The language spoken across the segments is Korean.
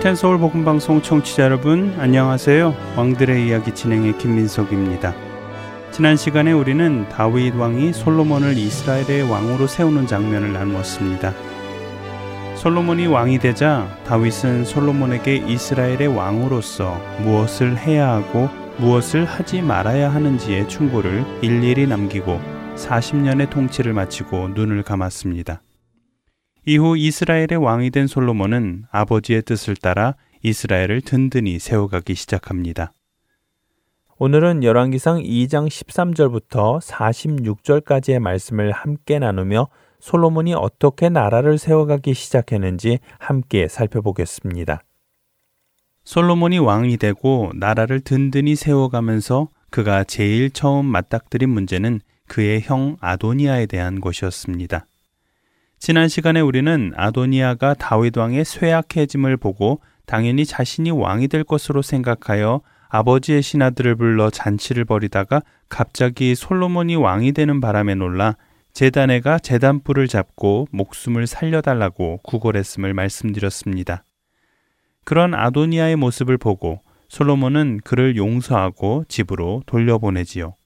할텐 서울 복음 방송 청취자 여러분 안녕하세요. 왕들의 이야기 진행의 김민석입니다. 지난 시간에 우리는 다윗 왕이 솔로몬을 이스라엘의 왕으로 세우는 장면을 나누었습니다. 솔로몬이 왕이 되자 다윗은 솔로몬에게 이스라엘의 왕으로서 무엇을 해야 하고 무엇을 하지 말아야 하는지의 충고를 일일이 남기고 40년의 통치를 마치고 눈을 감았습니다. 이후 이스라엘의 왕이 된 솔로몬은 아버지의 뜻을 따라 이스라엘을 든든히 세워가기 시작합니다. 오늘은 열왕기상 2장 13절부터 46절까지의 말씀을 함께 나누며 솔로몬이 어떻게 나라를 세워가기 시작했는지 함께 살펴보겠습니다. 솔로몬이 왕이 되고 나라를 든든히 세워가면서 그가 제일 처음 맞닥뜨린 문제는 그의 형 아도니아에 대한 것이었습니다. 지난 시간에 우리는 아도니아가 다윗 왕의 쇠약해짐을 보고 당연히 자신이 왕이 될 것으로 생각하여 아버지의 신하들을 불러 잔치를 벌이다가 갑자기 솔로몬이 왕이 되는 바람에 놀라 제단에가 제단불을 잡고 목숨을 살려달라고 구걸했음을 말씀드렸습니다. 그런 아도니아의 모습을 보고 솔로몬은 그를 용서하고 집으로 돌려보내지요.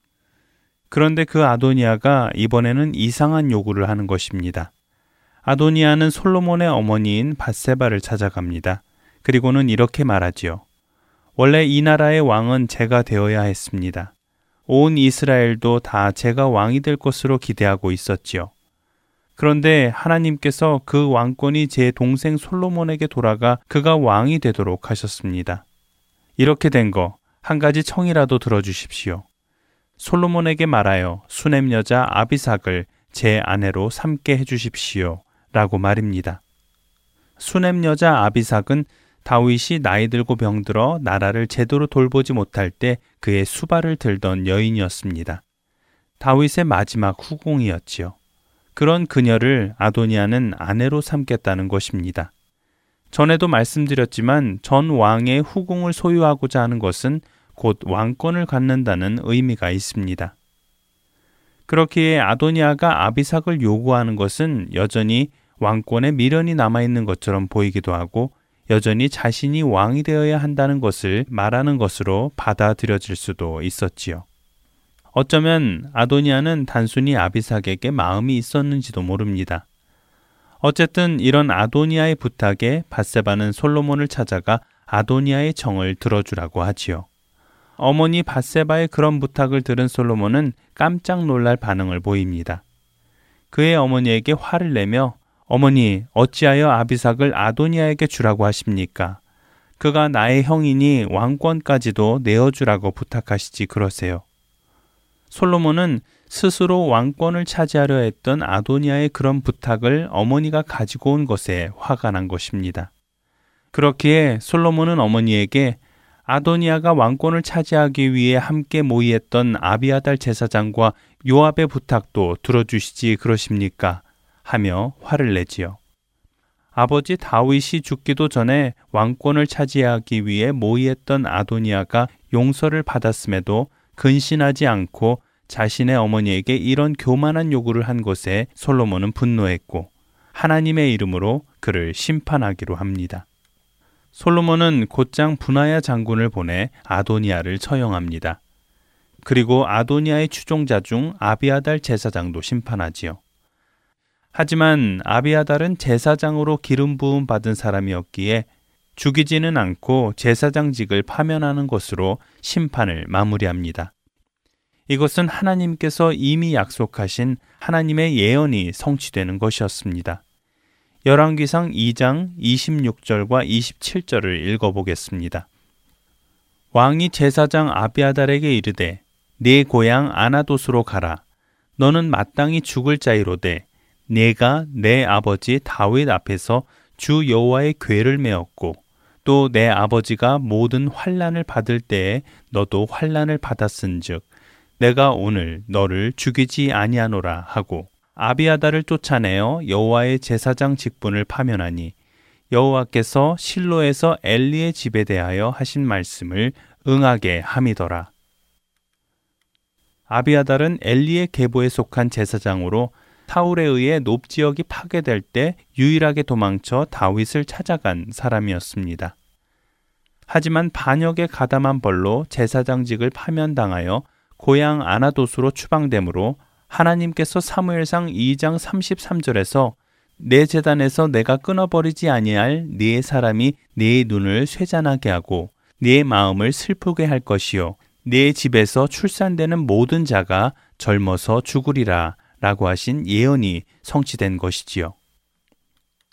그런데 그 아도니아가 이번에는 이상한 요구를 하는 것입니다. 아도니아는 솔로몬의 어머니인 바세바를 찾아갑니다. 그리고는 이렇게 말하지요. 원래 이 나라의 왕은 제가 되어야 했습니다. 온 이스라엘도 다 제가 왕이 될 것으로 기대하고 있었지요. 그런데 하나님께서 그 왕권이 제 동생 솔로몬에게 돌아가 그가 왕이 되도록 하셨습니다. 이렇게 된 거 한 가지 청이라도 들어주십시오. 솔로몬에게 말하여 수냄 여자 아비삭을 제 아내로 삼게 해주십시오. 라고 말입니다. 수냄 여자 아비삭은 다윗이 나이 들고 병들어 나라를 제대로 돌보지 못할 때 그의 수발을 들던 여인이었습니다. 다윗의 마지막 후궁이었지요. 그런 그녀를 아도니아는 아내로 삼겠다는 것입니다. 전에도 말씀드렸지만 전 왕의 후궁을 소유하고자 하는 것은 곧 왕권을 갖는다는 의미가 있습니다. 그렇기에 아도니아가 아비삭을 요구하는 것은 여전히 왕권에 미련이 남아있는 것처럼 보이기도 하고 여전히 자신이 왕이 되어야 한다는 것을 말하는 것으로 받아들여질 수도 있었지요. 어쩌면 아도니아는 단순히 아비삭에게 마음이 있었는지도 모릅니다. 어쨌든 이런 아도니아의 부탁에 바세바는 솔로몬을 찾아가 아도니아의 정을 들어주라고 하지요. 어머니 바세바의 그런 부탁을 들은 솔로몬은 깜짝 놀랄 반응을 보입니다. 그의 어머니에게 화를 내며 어머니, 어찌하여 아비삭을 아도니아에게 주라고 하십니까? 그가 나의 형이니 왕권까지도 내어주라고 부탁하시지 그러세요. 솔로몬은 스스로 왕권을 차지하려 했던 아도니아의 그런 부탁을 어머니가 가지고 온 것에 화가 난 것입니다. 그렇기에 솔로몬은 어머니에게 아도니아가 왕권을 차지하기 위해 함께 모의했던 아비아달 제사장과 요압의 부탁도 들어주시지 그러십니까? 하며 화를 내지요. 아버지 다윗이 죽기도 전에 왕권을 차지하기 위해 모의했던 아도니아가 용서를 받았음에도 근신하지 않고 자신의 어머니에게 이런 교만한 요구를 한 것에 솔로몬은 분노했고 하나님의 이름으로 그를 심판하기로 합니다. 솔로몬은 곧장 분하야 장군을 보내 아도니아를 처형합니다. 그리고 아도니아의 추종자 중 아비아달 제사장도 심판하지요. 하지만 아비아달은 제사장으로 기름 부음 받은 사람이었기에 죽이지는 않고 제사장직을 파면하는 것으로 심판을 마무리합니다. 이것은 하나님께서 이미 약속하신 하나님의 예언이 성취되는 것이었습니다. 열왕기상 2장 26절과 27절을 읽어보겠습니다. 왕이 제사장 아비아달에게 이르되 네 고향 아나도스로 가라 너는 마땅히 죽을 자이로되 내가 내 아버지 다윗 앞에서 주 여호와의 궤를 메었고 또 내 아버지가 모든 환란을 받을 때에 너도 환란을 받았은즉 내가 오늘 너를 죽이지 아니하노라 하고 아비아다를 쫓아내어 여호와의 제사장 직분을 파면하니 여호와께서 실로에서 엘리의 집에 대하여 하신 말씀을 응하게 함이더라. 아비아달은 엘리의 계보에 속한 제사장으로 타울에 의해 높 지역이 파괴될 때 유일하게 도망쳐 다윗을 찾아간 사람이었습니다. 하지만 반역에 가담한 벌로 제사장직을 파면당하여 고향 아나도스로 추방되므로 하나님께서 사무엘상 2장 33절에서 내 재단에서 내가 끊어버리지 아니할 네 사람이 네 눈을 쇠잔하게 하고 네 마음을 슬프게 할 것이요 네 집에서 출산되는 모든 자가 젊어서 죽으리라 라고 하신 예언이 성취된 것이지요.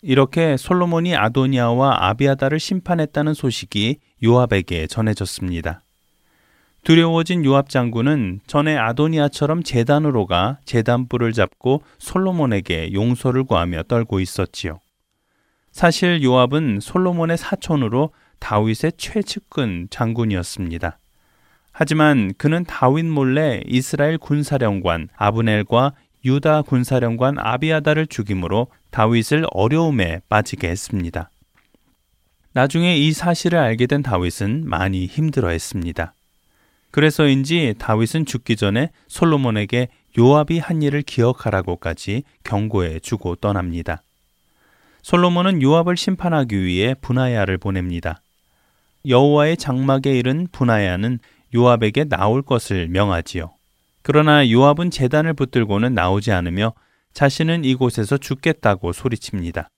이렇게 솔로몬이 아도니아와 아비아다를 심판했다는 소식이 요압에게 전해졌습니다. 두려워진 요압 장군은 전에 아도니아처럼 재단으로 가 재단불을 잡고 솔로몬에게 용서를 구하며 떨고 있었지요. 사실 요압은 솔로몬의 사촌으로 다윗의 최측근 장군이었습니다. 하지만 그는 다윗 몰래 이스라엘 군사령관 아브넬과 유다 군사령관 아비아다를 죽임으로 다윗을 어려움에 빠지게 했습니다. 나중에 이 사실을 알게 된 다윗은 많이 힘들어 했습니다. 그래서인지 다윗은 죽기 전에 솔로몬에게 요압이 한 일을 기억하라고까지 경고해 주고 떠납니다. 솔로몬은 요압을 심판하기 위해 분하야를 보냅니다. 여호와의 장막에 이른 분하야는 요압에게 나올 것을 명하지요. 그러나 요압은 재단을 붙들고는 나오지 않으며 자신은 이곳에서 죽겠다고 소리칩니다.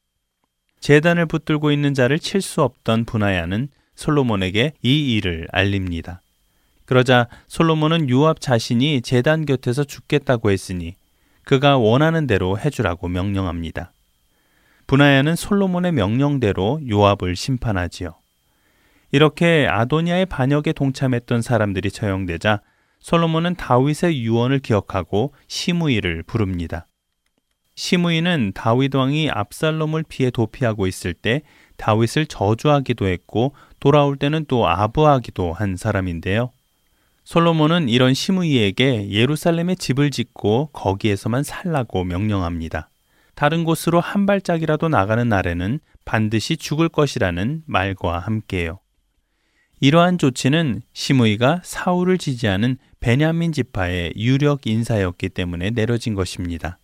재단을 붙들고 있는 자를 칠 수 없던 분하야는 솔로몬에게 이 일을 알립니다. 그러자 솔로몬은 요압 자신이 재단 곁에서 죽겠다고 했으니 그가 원하는 대로 해주라고 명령합니다. 분하야는 솔로몬의 명령대로 요압을 심판하지요. 이렇게 아도니아의 반역에 동참했던 사람들이 처형되자 솔로몬은 다윗의 유언을 기억하고 시무이를 부릅니다. 시무이는 다윗 왕이 압살롬을 피해 도피하고 있을 때 다윗을 저주하기도 했고 돌아올 때는 또 아부하기도 한 사람인데요. 솔로몬은 이런 시므이에게 예루살렘에 집을 짓고 거기에서만 살라고 명령합니다. 다른 곳으로 한 발짝이라도 나가는 날에는 반드시 죽을 것이라는 말과 함께요. 이러한 조치는 시므이가 사울을 지지하는 베냐민 지파의 유력 인사였기 때문에 내려진 것입니다.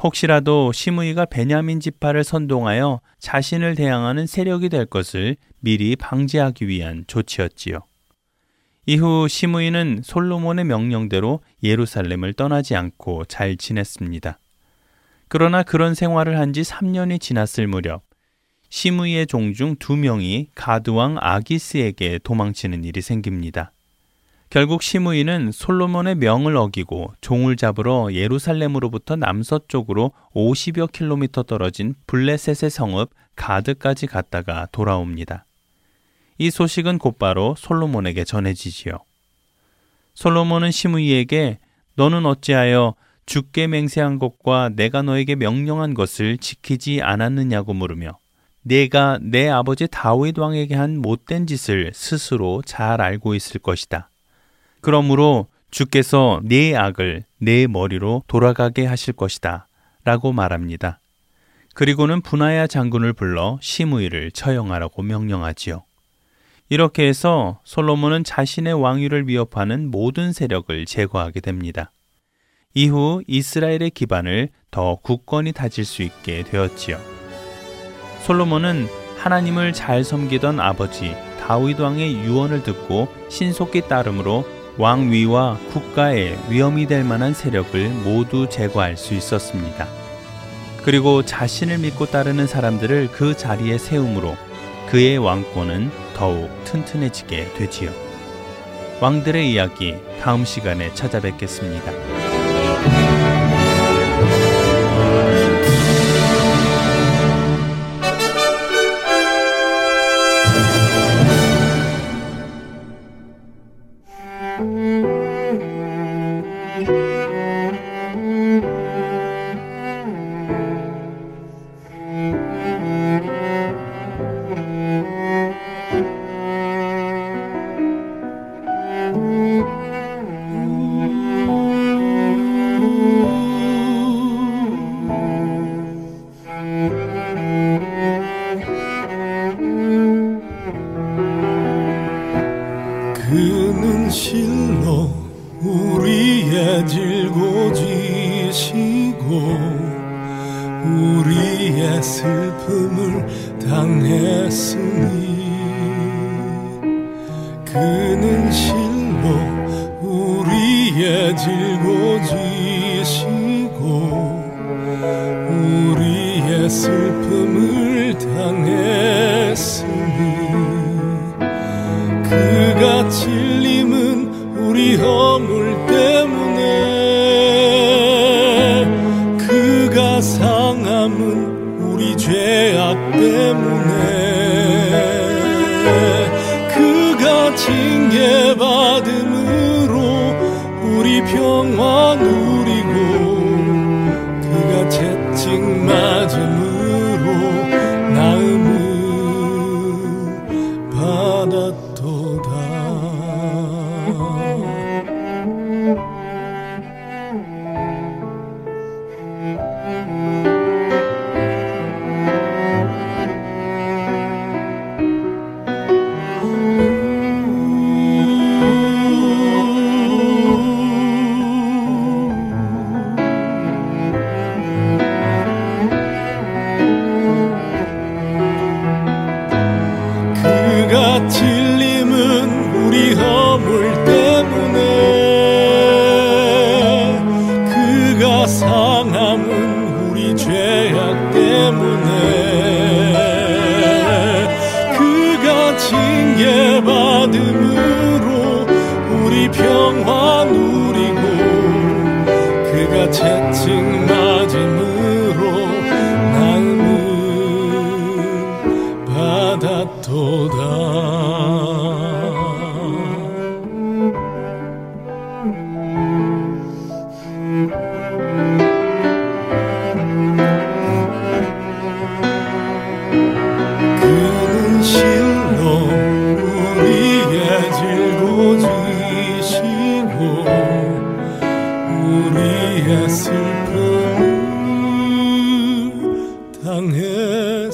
혹시라도 시므이가 베냐민 지파를 선동하여 자신을 대항하는 세력이 될 것을 미리 방지하기 위한 조치였지요. 이후 시므이는 솔로몬의 명령대로 예루살렘을 떠나지 않고 잘 지냈습니다. 그러나 그런 생활을 한 지 3년이 지났을 무렵 시므이의 종 중 두 명이 가드왕 아기스에게 도망치는 일이 생깁니다. 결국 시므이는 솔로몬의 명을 어기고 종을 잡으러 예루살렘으로부터 남서쪽으로 50여 킬로미터 떨어진 블레셋의 성읍 가드까지 갔다가 돌아옵니다. 이 소식은 곧바로 솔로몬에게 전해지지요. 솔로몬은 시므이에게 너는 어찌하여 죽게 맹세한 것과 내가 너에게 명령한 것을 지키지 않았느냐고 물으며 내가 내 아버지 다윗 왕에게 한 못된 짓을 스스로 잘 알고 있을 것이다. 그러므로 주께서 네 악을 내 머리로 돌아가게 하실 것이다. 라고 말합니다. 그리고는 분하야 장군을 불러 시므이를 처형하라고 명령하지요. 이렇게 해서 솔로몬은 자신의 왕위를 위협하는 모든 세력을 제거하게 됩니다. 이후 이스라엘의 기반을 더 굳건히 다질 수 있게 되었지요. 솔로몬은 하나님을 잘 섬기던 아버지 다윗 왕의 유언을 듣고 신속히 따름으로 왕위와 국가에 위험이 될 만한 세력을 모두 제거할 수 있었습니다. 그리고 자신을 믿고 따르는 사람들을 그 자리에 세움으로 그의 왕권은 더욱 튼튼해지게 되지요. 왕들의 이야기 다음 시간에 찾아뵙겠습니다. 허물 때문에.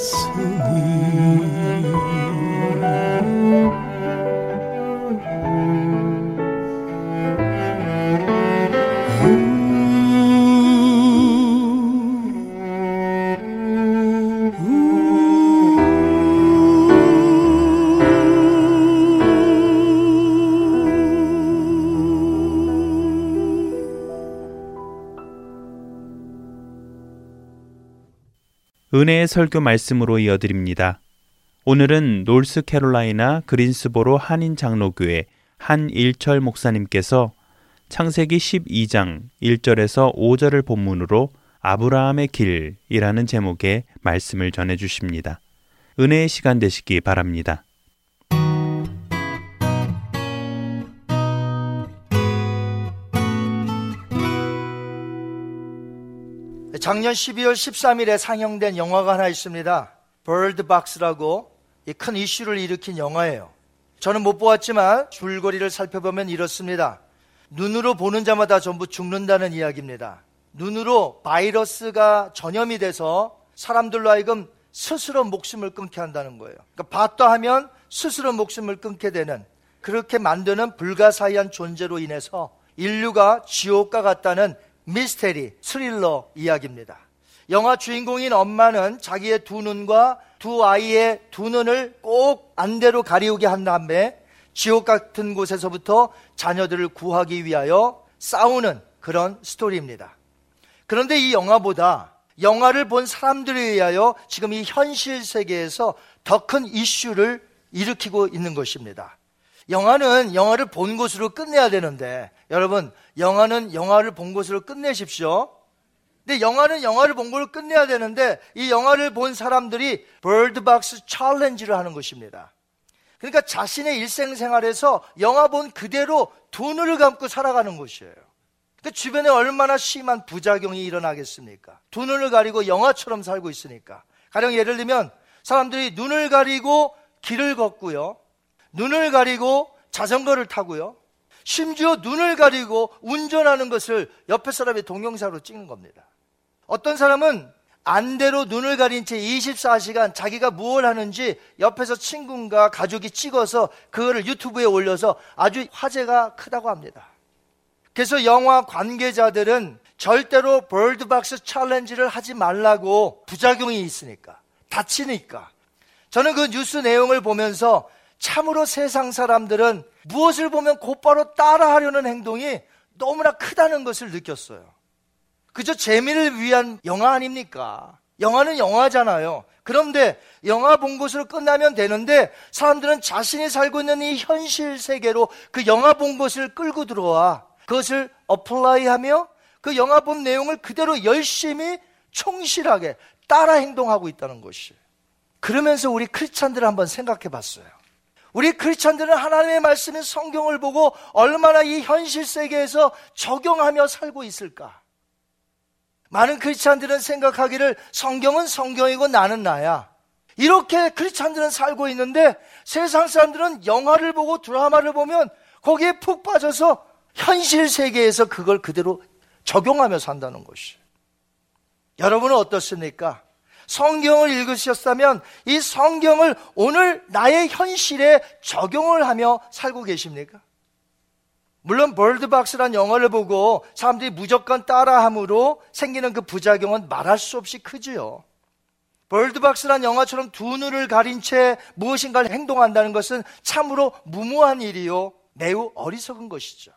思你。 은혜의 설교 말씀으로 이어드립니다. 오늘은 노스캐롤라이나 그린스보로 한인 장로교회 한일철 목사님께서 창세기 12장 1절에서 5절을 본문으로 아브라함의 길이라는 제목의 말씀을 전해 주십니다. 은혜의 시간 되시기 바랍니다. 작년 12월 13일에 상영된 영화가 하나 있습니다. 벌드박스라고 큰 이슈를 일으킨 영화예요. 저는 못 보았지만 줄거리를 살펴보면 이렇습니다. 눈으로 보는 자마다 전부 죽는다는 이야기입니다. 눈으로 바이러스가 전염이 돼서 사람들로 하여금 스스로 목숨을 끊게 한다는 거예요. 그러니까 봤다 하면 스스로 목숨을 끊게 되는 그렇게 만드는 불가사의한 존재로 인해서 인류가 지옥과 같다는 미스테리, 스릴러 이야기입니다. 영화 주인공인 엄마는 자기의 두 눈과 두 아이의 두 눈을 꼭 안대로 가리우게 한 다음에 지옥 같은 곳에서부터 자녀들을 구하기 위하여 싸우는 그런 스토리입니다. 그런데 이 영화보다 영화를 본 사람들에 의하여 지금 이 현실 세계에서 더 큰 이슈를 일으키고 있는 것입니다. 영화는 영화를 본 것으로 끝내야 되는데 여러분 영화는 영화를 본 것으로 끝내십시오. 근데 영화는 영화를 본 걸로 끝내야 되는데 이 영화를 본 사람들이 벌드박스 챌린지를 하는 것입니다. 그러니까 자신의 일생 생활에서 영화 본 그대로 두 눈을 감고 살아가는 것이에요. 그 주변에 얼마나 심한 부작용이 일어나겠습니까? 두 눈을 가리고 영화처럼 살고 있으니까. 가령 예를 들면 사람들이 눈을 가리고 길을 걷고요. 눈을 가리고 자전거를 타고요. 심지어 눈을 가리고 운전하는 것을 옆에 사람의 동영상으로 찍는 겁니다. 어떤 사람은 안대로 눈을 가린 채 24시간 자기가 무엇을 하는지 옆에서 친구가 가족이 찍어서 그거를 유튜브에 올려서 아주 화제가 크다고 합니다. 그래서 영화 관계자들은 절대로 벌드박스 챌린지를 하지 말라고 부작용이 있으니까 다치니까 저는 그 뉴스 내용을 보면서 참으로 세상 사람들은 무엇을 보면 곧바로 따라하려는 행동이 너무나 크다는 것을 느꼈어요. 그저 재미를 위한 영화 아닙니까? 영화는 영화잖아요. 그런데 영화 본 것으로 끝나면 되는데 사람들은 자신이 살고 있는 이 현실 세계로 그 영화 본 것을 끌고 들어와 그것을 어플라이하며 그 영화 본 내용을 그대로 열심히 충실하게 따라 행동하고 있다는 것이. 그러면서 우리 크리스찬들을 한번 생각해 봤어요. 우리 크리스찬들은 하나님의 말씀인 성경을 보고 얼마나 이 현실 세계에서 적용하며 살고 있을까? 많은 크리스찬들은 생각하기를 성경은 성경이고 나는 나야. 이렇게 크리스찬들은 살고 있는데 세상 사람들은 영화를 보고 드라마를 보면 거기에 푹 빠져서 현실 세계에서 그걸 그대로 적용하며 산다는 것이. 여러분은 어떻습니까? 성경을 읽으셨다면 이 성경을 오늘 나의 현실에 적용을 하며 살고 계십니까? 물론 벌드박스란 영화를 보고 사람들이 무조건 따라함으로 생기는 그 부작용은 말할 수 없이 크지요. 벌드박스란 영화처럼 두 눈을 가린 채 무엇인가를 행동한다는 것은 참으로 무모한 일이요. 매우 어리석은 것이죠.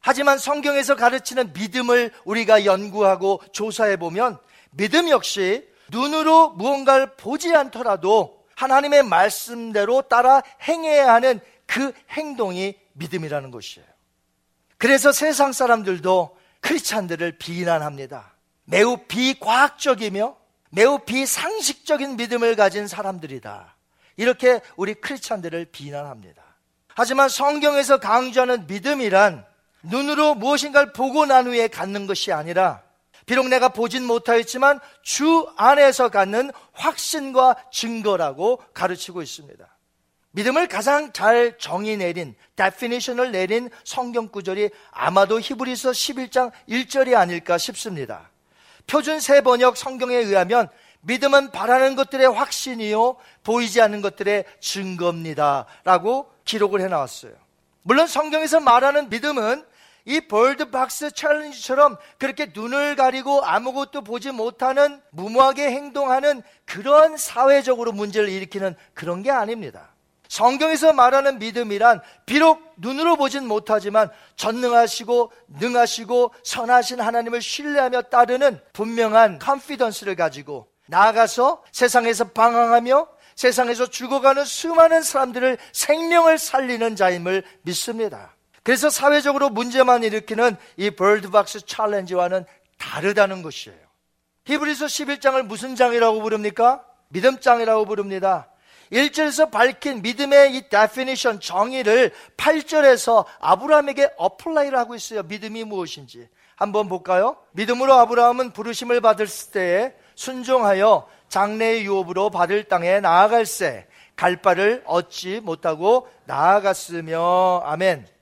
하지만 성경에서 가르치는 믿음을 우리가 연구하고 조사해 보면 믿음 역시 눈으로 무언가를 보지 않더라도 하나님의 말씀대로 따라 행해야 하는 그 행동이 믿음이라는 것이에요. 그래서 세상 사람들도 크리스찬들을 비난합니다. 매우 비과학적이며 매우 비상식적인 믿음을 가진 사람들이다. 이렇게 우리 크리스찬들을 비난합니다. 하지만 성경에서 강조하는 믿음이란 눈으로 무엇인가를 보고 난 후에 갖는 것이 아니라 비록 내가 보진 못하였지만 주 안에서 갖는 확신과 증거라고 가르치고 있습니다. 믿음을 가장 잘 정의 내린, definition을 내린 성경 구절이 아마도 히브리서 11장 1절이 아닐까 싶습니다. 표준 세 번역 성경에 의하면 믿음은 바라는 것들의 확신이요, 보이지 않는 것들의 증거입니다. 라고 기록을 해 나왔어요. 물론 성경에서 말하는 믿음은 이 벌드박스 챌린지처럼 그렇게 눈을 가리고 아무것도 보지 못하는 무모하게 행동하는 그런 사회적으로 문제를 일으키는 그런 게 아닙니다. 성경에서 말하는 믿음이란 비록 눈으로 보진 못하지만 전능하시고 능하시고 선하신 하나님을 신뢰하며 따르는 분명한 컨피던스를 가지고 나아가서 세상에서 방황하며 세상에서 죽어가는 수많은 사람들을 생명을 살리는 자임을 믿습니다. 그래서 사회적으로 문제만 일으키는 이 Bird Box 챌린지와는 다르다는 것이에요. 히브리서 11장을 무슨 장이라고 부릅니까? 믿음장이라고 부릅니다. 1절에서 밝힌 믿음의 이 definition, 정의를 8절에서 아브라함에게 apply를 하고 있어요. 믿음이 무엇인지. 한번 볼까요? 믿음으로 아브라함은 부르심을 받을 때에 순종하여 장래의 유업으로 받을 땅에 나아갈세 갈 바를 얻지 못하고 나아갔으며 아멘.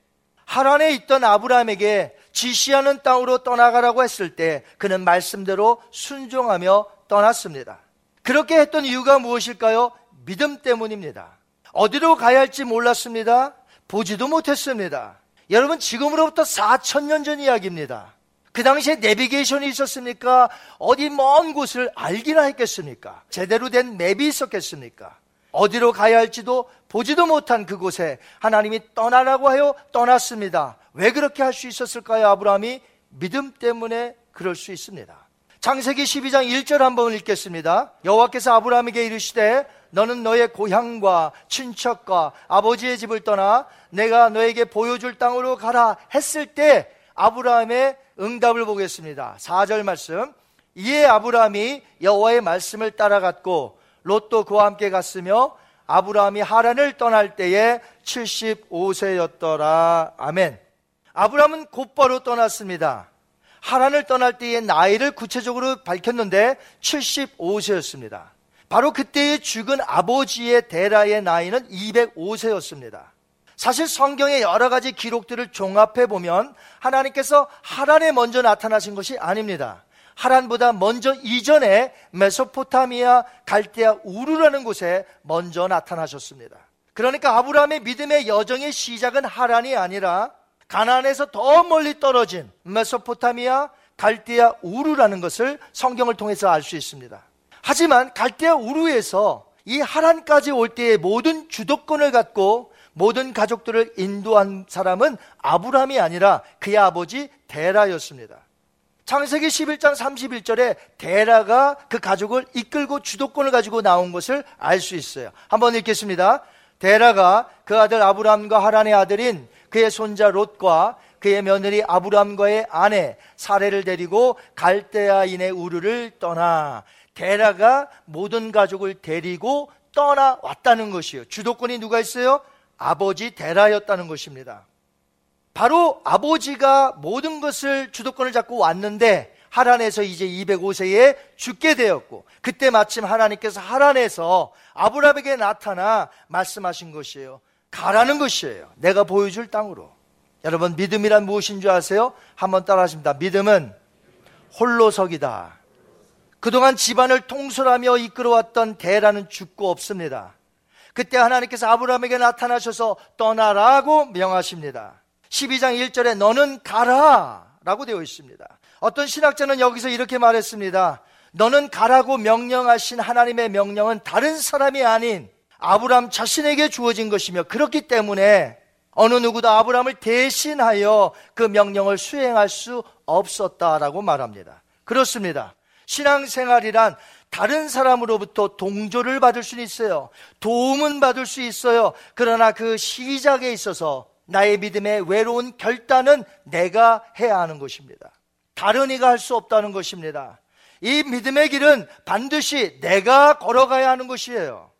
하란에 있던 아브라함에게 지시하는 땅으로 떠나가라고 했을 때 그는 말씀대로 순종하며 떠났습니다. 그렇게 했던 이유가 무엇일까요? 믿음 때문입니다. 어디로 가야 할지 몰랐습니다. 보지도 못했습니다. 여러분 지금으로부터 4천 년 전 이야기입니다. 그 당시에 내비게이션이 있었습니까? 어디 먼 곳을 알기나 했겠습니까? 제대로 된 맵이 있었겠습니까? 어디로 가야 할지도 보지도 못한 그곳에 하나님이 떠나라고 하여 떠났습니다. 왜 그렇게 할 수 있었을까요? 아브라함이 믿음 때문에 그럴 수 있습니다. 창세기 12장 1절 한번 읽겠습니다. 여호와께서 아브라함에게 이르시되 너는 너의 고향과 친척과 아버지의 집을 떠나 내가 너에게 보여줄 땅으로 가라 했을 때 아브라함의 응답을 보겠습니다. 4절 말씀. 이에 아브라함이 여호와의 말씀을 따라갔고 롯도 그와 함께 갔으며 아브라함이 하란을 떠날 때에 75세였더라. 아멘. 아브라함은 곧바로 떠났습니다. 하란을 떠날 때의 나이를 구체적으로 밝혔는데 75세였습니다. 바로 그때의 죽은 아버지의 데라의 나이는 205세였습니다. 사실 성경의 여러 가지 기록들을 종합해 보면 하나님께서 하란에 먼저 나타나신 것이 아닙니다. 하란보다 먼저 이전에 메소포타미아 갈대아 우르라는 곳에 먼저 나타나셨습니다. 그러니까 아브라함의 믿음의 여정의 시작은 하란이 아니라 가나안에서 더 멀리 떨어진 메소포타미아 갈대아 우르라는 것을 성경을 통해서 알 수 있습니다. 하지만 갈대아 우르에서 이 하란까지 올 때의 모든 주도권을 갖고 모든 가족들을 인도한 사람은 아브라함이 아니라 그의 아버지 데라였습니다. 창세기 11장 31절에 데라가 그 가족을 이끌고 주도권을 가지고 나온 것을 알 수 있어요. 한번 읽겠습니다. 데라가 그 아들 아브라함과 하란의 아들인 그의 손자 롯과 그의 며느리 아브라함과의 아내 사례를 데리고 갈대아인의 우르를 떠나 데라가 모든 가족을 데리고 떠나왔다는 것이요. 주도권이 누가 있어요? 아버지 데라였다는 것입니다. 바로 아버지가 모든 것을 주도권을 잡고 왔는데 하란에서 이제 205세에 죽게 되었고 그때 마침 하나님께서 하란에서 아브라함에게 나타나 말씀하신 것이에요. 가라는 것이에요. 내가 보여줄 땅으로. 여러분 믿음이란 무엇인 줄 아세요? 한번 따라하십니다. 믿음은 홀로석이다. 그동안 집안을 통솔하며 이끌어왔던 대라는 죽고 없습니다. 그때 하나님께서 아브라함에게 나타나셔서 떠나라고 명하십니다. 12장 1절에 너는 가라 라고 되어 있습니다. 어떤 신학자는 여기서 이렇게 말했습니다. 너는 가라고 명령하신 하나님의 명령은 다른 사람이 아닌 아브라함 자신에게 주어진 것이며 그렇기 때문에 어느 누구도 아브라함을 대신하여 그 명령을 수행할 수 없었다라고 말합니다. 그렇습니다. 신앙생활이란 다른 사람으로부터 동조를 받을 수는 있어요. 도움은 받을 수 있어요. 그러나 그 시작에 있어서 나의 믿음의 외로운 결단은 내가 해야 하는 것입니다. 다른 이가 할 수 없다는 것입니다. 이 믿음의 길은 반드시 내가 걸어가야 하는 것이에요.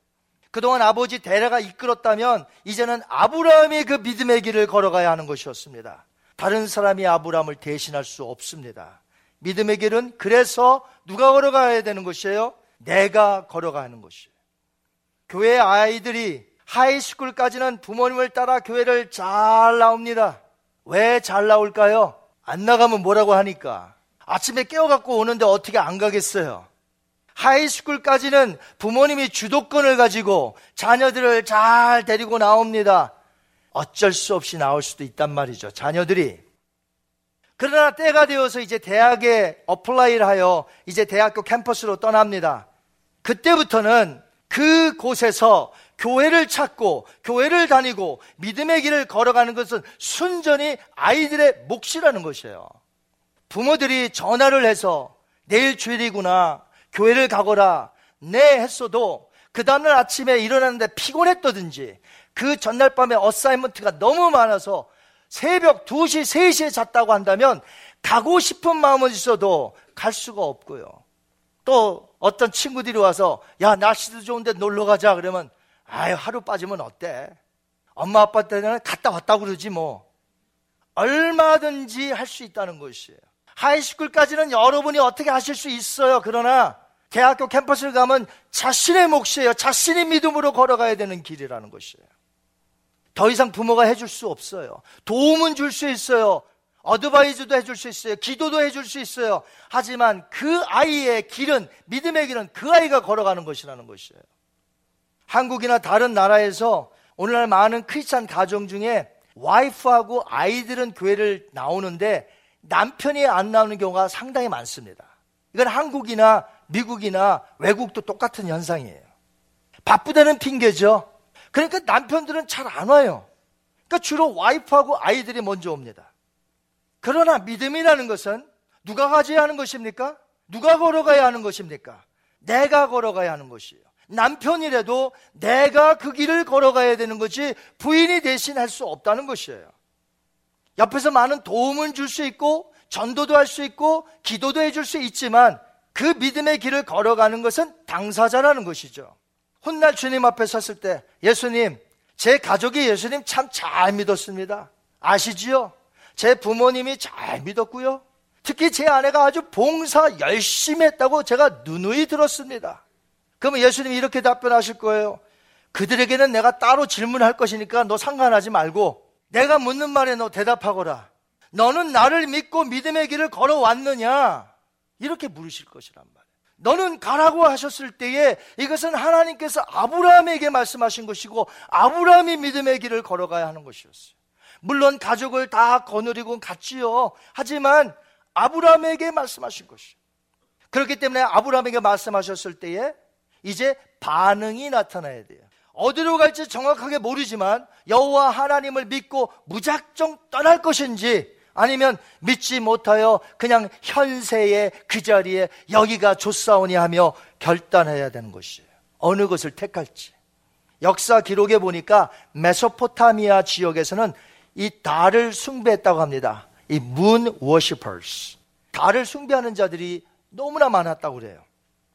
그동안 아버지 데라가 이끌었다면 이제는 아브라함이 그 믿음의 길을 걸어가야 하는 것이었습니다. 다른 사람이 아브라함을 대신할 수 없습니다. 믿음의 길은 그래서 누가 걸어가야 되는 것이에요? 내가 걸어가는 것이에요. 교회 아이들이 하이스쿨까지는 부모님을 따라 교회를 잘 나옵니다. 왜 잘 나올까요? 안 나가면 뭐라고 하니까. 아침에 깨워갖고 오는데 어떻게 안 가겠어요? 하이스쿨까지는 부모님이 주도권을 가지고 자녀들을 잘 데리고 나옵니다. 어쩔 수 없이 나올 수도 있단 말이죠. 자녀들이. 그러나 때가 되어서 이제 대학에 apply를 하여 이제 대학교 캠퍼스로 떠납니다. 그때부터는 그 곳에서 교회를 찾고 교회를 다니고 믿음의 길을 걸어가는 것은 순전히 아이들의 몫이라는 것이에요. 부모들이 전화를 해서 내일 주일이구나 교회를 가거라 네 했어도 그 다음날 아침에 일어났는데 피곤했다든지 그 전날 밤에 assignment가 너무 많아서 새벽 2시, 3시에 잤다고 한다면 가고 싶은 마음은 있어도 갈 수가 없고요. 또 어떤 친구들이 와서 야 날씨도 좋은데 놀러 가자 그러면 아유 하루 빠지면 어때? 엄마 아빠 때는 갔다 왔다 그러지 뭐. 얼마든지 할 수 있다는 것이에요. 하이스쿨까지는 여러분이 어떻게 하실 수 있어요. 그러나 대학교 캠퍼스를 가면 자신의 몫이에요. 자신의 믿음으로 걸어가야 되는 길이라는 것이에요. 더 이상 부모가 해줄 수 없어요. 도움은 줄 수 있어요. 어드바이즈도 해줄 수 있어요. 기도도 해줄 수 있어요. 하지만 그 아이의 길은, 믿음의 길은 그 아이가 걸어가는 것이라는 것이에요. 한국이나 다른 나라에서 오늘날 많은 크리스찬 가정 중에 와이프하고 아이들은 교회를 나오는데 남편이 안 나오는 경우가 상당히 많습니다. 이건 한국이나 미국이나 외국도 똑같은 현상이에요. 바쁘다는 핑계죠. 그러니까 남편들은 잘 안 와요. 그러니까 주로 와이프하고 아이들이 먼저 옵니다. 그러나 믿음이라는 것은 누가 가져야 하는 것입니까? 누가 걸어가야 하는 것입니까? 내가 걸어가야 하는 것이에요. 남편이라도 내가 그 길을 걸어가야 되는 거지 부인이 대신 할 수 없다는 것이에요. 옆에서 많은 도움을 줄 수 있고 전도도 할 수 있고 기도도 해줄 수 있지만 그 믿음의 길을 걸어가는 것은 당사자라는 것이죠. 훗날 주님 앞에 섰을 때 예수님, 제 가족이 예수님 참 잘 믿었습니다. 아시지요? 제 부모님이 잘 믿었고요. 특히 제 아내가 아주 봉사 열심히 했다고 제가 누누이 들었습니다. 그러면 예수님이 이렇게 답변하실 거예요. 그들에게는 내가 따로 질문할 것이니까 너 상관하지 말고 내가 묻는 말에 너 대답하거라. 너는 나를 믿고 믿음의 길을 걸어왔느냐? 이렇게 물으실 것이란 말이에요. 너는 가라고 하셨을 때에 이것은 하나님께서 아브라함에게 말씀하신 것이고 아브라함이 믿음의 길을 걸어가야 하는 것이었어요. 물론 가족을 다 거느리고 갔지요. 하지만 아브라함에게 말씀하신 것이요. 그렇기 때문에 아브라함에게 말씀하셨을 때에 이제 반응이 나타나야 돼요. 어디로 갈지 정확하게 모르지만 여호와 하나님을 믿고 무작정 떠날 것인지 아니면 믿지 못하여 그냥 현세의 그 자리에 여기가 좋사오니 하며 결단해야 되는 것이에요. 어느 것을 택할지. 역사 기록에 보니까 메소포타미아 지역에서는 이 달을 숭배했다고 합니다. 이 moon worshippers. 달을 숭배하는 자들이 너무나 많았다고 그래요.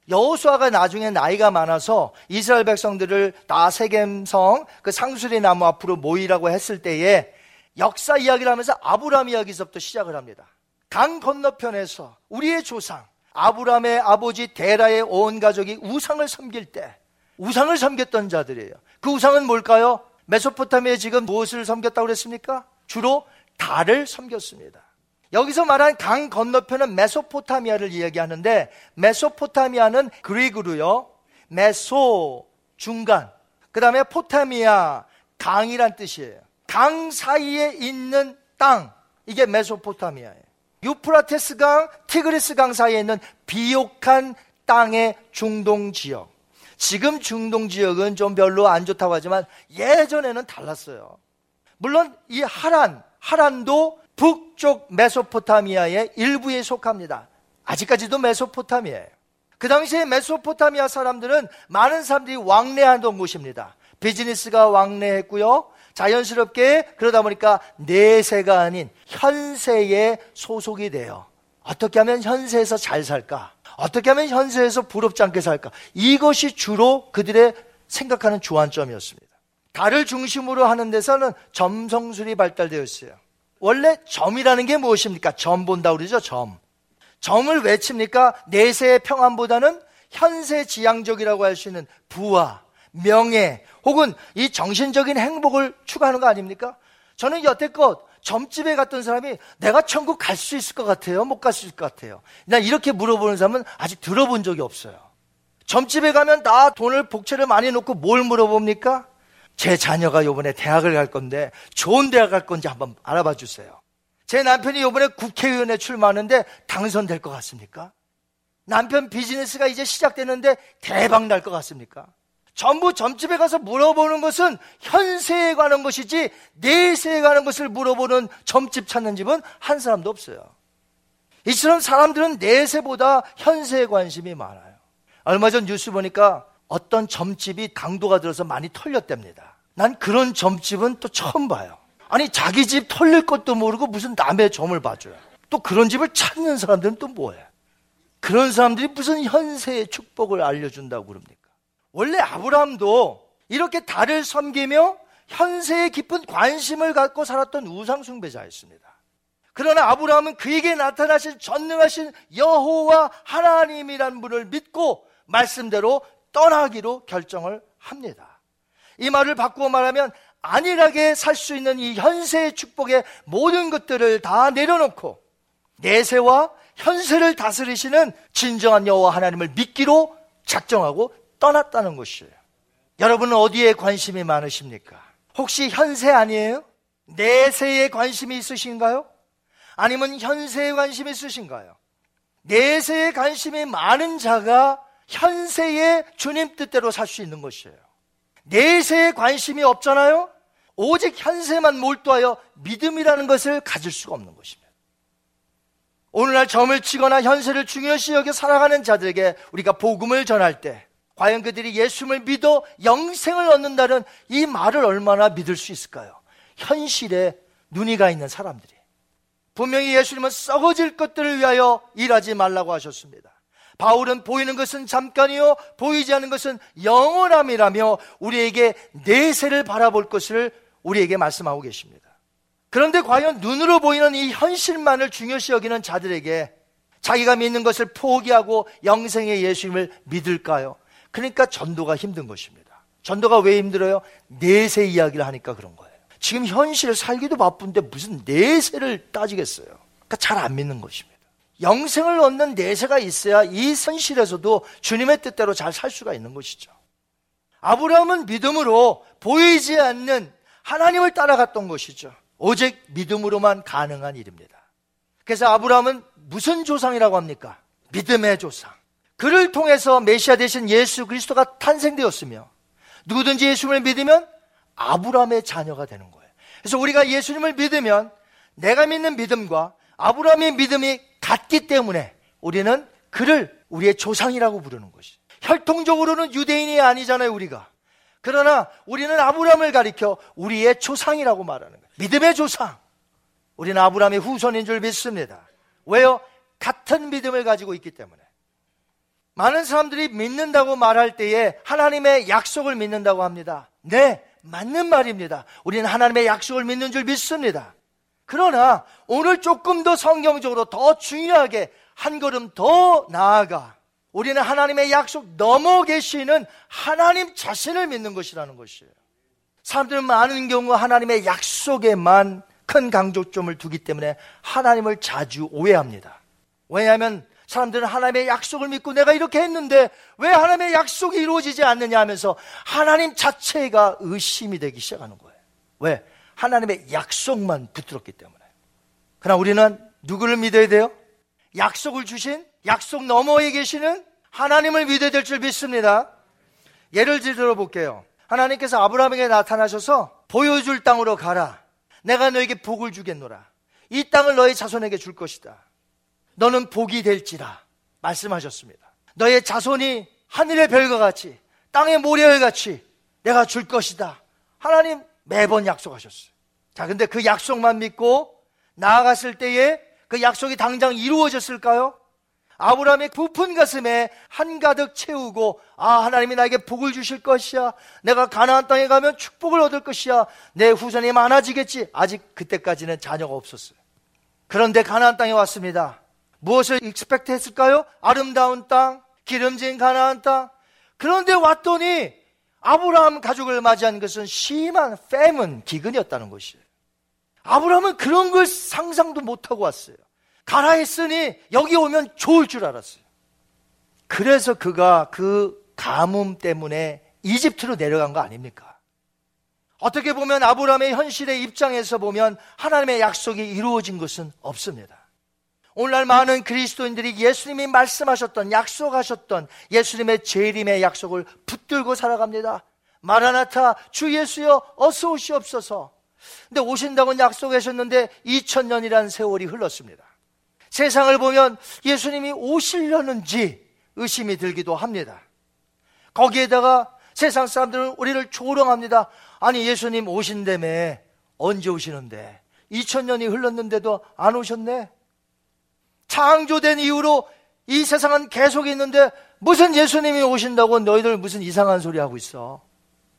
여호수아가 나중에 나이가 많아서 이스라엘 백성들을 다 세겜성 그 상수리 나무 앞으로 모이라고 했을 때에 역사 이야기를 하면서 아브라함 이야기서부터 시작을 합니다. 강 건너편에서 우리의 조상 아브라함의 아버지 데라의 온 가족이 우상을 섬길 때 우상을 섬겼던 자들이에요. 그 우상은 뭘까요? 메소포타미아에 지금 무엇을 섬겼다고 그랬습니까? 주로 달을 섬겼습니다. 여기서 말한 강 건너편은 메소포타미아를 이야기하는데 메소포타미아는 그리그로요. 메소 중간. 그다음에 포타미아 강이란 뜻이에요. 강 사이에 있는 땅. 이게 메소포타미아예요. 유프라테스 강, 티그리스 강 사이에 있는 비옥한 땅의 중동 지역. 지금 중동 지역은 좀 별로 안 좋다고 하지만 예전에는 달랐어요. 물론 이 하란, 하란도 북쪽 메소포타미아의 일부에 속합니다. 아직까지도 메소포타미아예요. 그 당시에 메소포타미아 사람들은 많은 사람들이 왕래하던 곳입니다. 비즈니스가 왕래했고요. 자연스럽게 그러다 보니까 내세가 아닌 현세에 소속이 돼요. 어떻게 하면 현세에서 잘 살까? 어떻게 하면 현세에서 부럽지 않게 살까? 이것이 주로 그들의 생각하는 주안점이었습니다. 달을 중심으로 하는 데서는 점성술이 발달되었어요. 원래 점이라는 게 무엇입니까? 점 본다 그러죠, 점. 점을 왜 칩니까? 내세의 평안보다는 현세 지향적이라고 할 수 있는 부와 명예 혹은 이 정신적인 행복을 추구하는 거 아닙니까? 저는 여태껏 점집에 갔던 사람이 내가 천국 갈 수 있을 것 같아요? 못 갈 수 있을 것 같아요? 나 이렇게 물어보는 사람은 아직 들어본 적이 없어요. 점집에 가면 다 돈을 복채를 많이 놓고 뭘 물어봅니까? 제 자녀가 요번에 대학을 갈 건데 좋은 대학 갈 건지 한번 알아봐 주세요. 제 남편이 요번에 국회의원에 출마하는데 당선될 것 같습니까? 남편 비즈니스가 이제 시작되는데 대박 날 것 같습니까? 전부 점집에 가서 물어보는 것은 현세에 관한 것이지 내세에 관한 것을 물어보는 점집 찾는 집은 한 사람도 없어요. 이처럼 사람들은 내세보다 현세에 관심이 많아요. 얼마 전 뉴스 보니까 어떤 점집이 강도가 들어서 많이 털렸답니다. 난 그런 점집은 또 처음 봐요. 아니 자기 집 털릴 것도 모르고 무슨 남의 점을 봐줘요. 또 그런 집을 찾는 사람들은 또 뭐예요? 그런 사람들이 무슨 현세의 축복을 알려준다고 그럽니까? 원래 아브라함도 이렇게 달을 섬기며 현세에 깊은 관심을 갖고 살았던 우상 숭배자였습니다. 그러나 아브라함은 그에게 나타나신 전능하신 여호와 하나님이란 분을 믿고 말씀대로 떠나기로 결정을 합니다. 이 말을 바꾸어 말하면 안일하게 살 수 있는 이 현세의 축복의 모든 것들을 다 내려놓고 내세와 현세를 다스리시는 진정한 여호와 하나님을 믿기로 작정하고 떠났다는 것이에요. 여러분은 어디에 관심이 많으십니까? 혹시 현세 아니에요? 내세에 관심이 있으신가요? 아니면 현세에 관심이 있으신가요? 내세에 관심이 많은 자가 현세의 주님 뜻대로 살 수 있는 것이에요. 내세에 관심이 없잖아요? 오직 현세만 몰두하여 믿음이라는 것을 가질 수가 없는 것입니다. 오늘날 점을 치거나 현세를 중요시 여겨 살아가는 자들에게 우리가 복음을 전할 때 과연 그들이 예수를 믿어 영생을 얻는다는 이 말을 얼마나 믿을 수 있을까요? 현실에 눈이 가 있는 사람들이. 분명히 예수님은 썩어질 것들을 위하여 일하지 말라고 하셨습니다. 바울은 보이는 것은 잠깐이요 보이지 않는 것은 영원함이라며 우리에게 내세를 바라볼 것을 우리에게 말씀하고 계십니다. 그런데 과연 눈으로 보이는 이 현실만을 중요시 여기는 자들에게 자기가 믿는 것을 포기하고 영생의 예수님을 믿을까요? 그러니까 전도가 힘든 것입니다. 전도가 왜 힘들어요? 내세 이야기를 하니까 그런 거예요. 지금 현실 살기도 바쁜데 무슨 내세를 따지겠어요? 그러니까 잘 안 믿는 것입니다. 영생을 얻는 내세가 있어야 이 현실에서도 주님의 뜻대로 잘 살 수가 있는 것이죠. 아브라함은 믿음으로 보이지 않는 하나님을 따라갔던 것이죠. 오직 믿음으로만 가능한 일입니다. 그래서 아브라함은 무슨 조상이라고 합니까? 믿음의 조상. 그를 통해서 메시아 대신 예수 그리스도가 탄생되었으며 누구든지 예수님을 믿으면 아브라함의 자녀가 되는 거예요. 그래서 우리가 예수님을 믿으면 내가 믿는 믿음과 아브라함의 믿음이 같기 때문에 우리는 그를 우리의 조상이라고 부르는 것이. 혈통적으로는 유대인이 아니잖아요, 우리가. 그러나 우리는 아브라함을 가리켜 우리의 조상이라고 말하는 거예요. 믿음의 조상. 우리는 아브라함의 후손인 줄 믿습니다. 왜요? 같은 믿음을 가지고 있기 때문에. 많은 사람들이 믿는다고 말할 때에 하나님의 약속을 믿는다고 합니다. 네, 맞는 말입니다. 우리는 하나님의 약속을 믿는 줄 믿습니다. 그러나 오늘 조금 더 성경적으로 더 중요하게 한 걸음 더 나아가 우리는 하나님의 약속 넘어 계시는 하나님 자신을 믿는 것이라는 것이에요. 사람들은 많은 경우 하나님의 약속에만 큰 강조점을 두기 때문에 하나님을 자주 오해합니다. 왜냐하면 사람들은 하나님의 약속을 믿고 내가 이렇게 했는데 왜 하나님의 약속이 이루어지지 않느냐 하면서 하나님 자체가 의심이 되기 시작하는 거예요. 왜? 하나님의 약속만 붙들었기 때문에. 그러나 우리는 누구를 믿어야 돼요? 약속을 주신 약속 너머에 계시는 하나님을 믿어야 될 줄 믿습니다. 예를 들어 볼게요. 하나님께서 아브라함에게 나타나셔서 보여줄 땅으로 가라. 내가 너에게 복을 주겠노라. 이 땅을 너의 자손에게 줄 것이다. 너는 복이 될지라 말씀하셨습니다. 너의 자손이 하늘의 별과 같이 땅의 모래와 같이 내가 줄 것이다. 하나님 매번 약속하셨어요. 자, 근데 그 약속만 믿고 나아갔을 때에 그 약속이 당장 이루어졌을까요? 아브라함의 부푼 가슴에 한가득 채우고 아 하나님이 나에게 복을 주실 것이야 내가 가나안 땅에 가면 축복을 얻을 것이야 내 후손이 많아지겠지 아직 그때까지는 자녀가 없었어요 그런데 가나안 땅에 왔습니다 무엇을 expect 했을까요? 아름다운 땅 기름진 가나안 땅 그런데 왔더니 아브라함 가족을 맞이한 것은 심한 패문 기근이었다는 것이에요 아브라함은 그런 걸 상상도 못하고 왔어요 가라 했으니 여기 오면 좋을 줄 알았어요. 그래서 그가 그 가뭄 때문에 이집트로 내려간 거 아닙니까? 어떻게 보면 아브라함의 현실의 입장에서 보면 하나님의 약속이 이루어진 것은 없습니다. 오늘날 많은 그리스도인들이 예수님이 말씀하셨던 약속하셨던 예수님의 재림의 약속을 붙들고 살아갑니다. 마라나타 주 예수여 어서 오시옵소서. 근데 오신다고 약속하셨는데 2000년이라는 세월이 흘렀습니다. 세상을 보면 예수님이 오시려는지 의심이 들기도 합니다. 거기에다가 세상 사람들은 우리를 조롱합니다. 아니, 예수님 오신다며 언제 오시는데? 2000년이 흘렀는데도 안 오셨네? 창조된 이후로 이 세상은 계속 있는데 무슨 예수님이 오신다고 너희들 무슨 이상한 소리 하고 있어?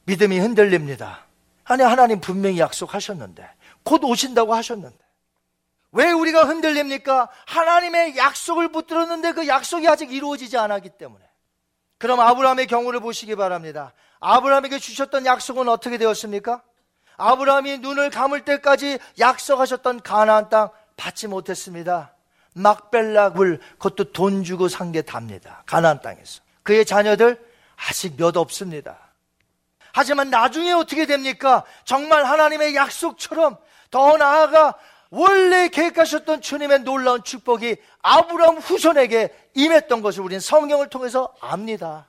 믿음이 흔들립니다. 아니, 하나님 분명히 약속하셨는데, 곧 오신다고 하셨는데. 왜 우리가 흔들립니까? 하나님의 약속을 붙들었는데 그 약속이 아직 이루어지지 않았기 때문에. 그럼 아브라함의 경우를 보시기 바랍니다. 아브라함에게 주셨던 약속은 어떻게 되었습니까? 아브라함이 눈을 감을 때까지 약속하셨던 가나안 땅 받지 못했습니다. 막벨락을 그것도 돈 주고 산 게 답니다. 가나안 땅에서. 그의 자녀들 아직 몇 없습니다. 하지만 나중에 어떻게 됩니까? 정말 하나님의 약속처럼 더 나아가 원래 계획하셨던 주님의 놀라운 축복이 아브라함 후손에게 임했던 것을 우리는 성경을 통해서 압니다.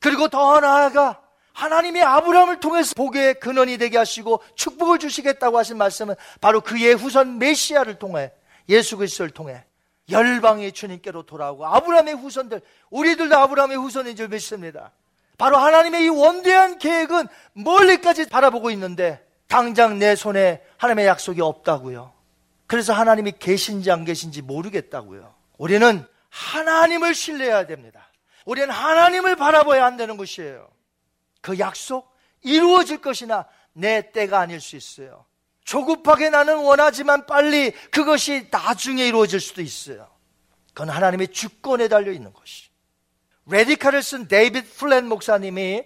그리고 더 나아가 하나님이 아브라함을 통해서 복의 근원이 되게 하시고 축복을 주시겠다고 하신 말씀은 바로 그의 후손 메시아를 통해 예수 그리스도를 통해 열방의 주님께로 돌아오고 아브라함의 후손들 우리들도 아브라함의 후손인 줄 믿습니다. 바로 하나님의 이 원대한 계획은 멀리까지 바라보고 있는데 당장 내 손에 하나님의 약속이 없다고요. 그래서 하나님이 계신지 안 계신지 모르겠다고요. 우리는 하나님을 신뢰해야 됩니다. 우리는 하나님을 바라봐야 한다는 것이에요. 그 약속 이루어질 것이나 내 때가 아닐 수 있어요. 조급하게 나는 원하지만 빨리 그것이 나중에 이루어질 수도 있어요. 그건 하나님의 주권에 달려 있는 것이. Radical을 쓴 데이비드 플랫 목사님이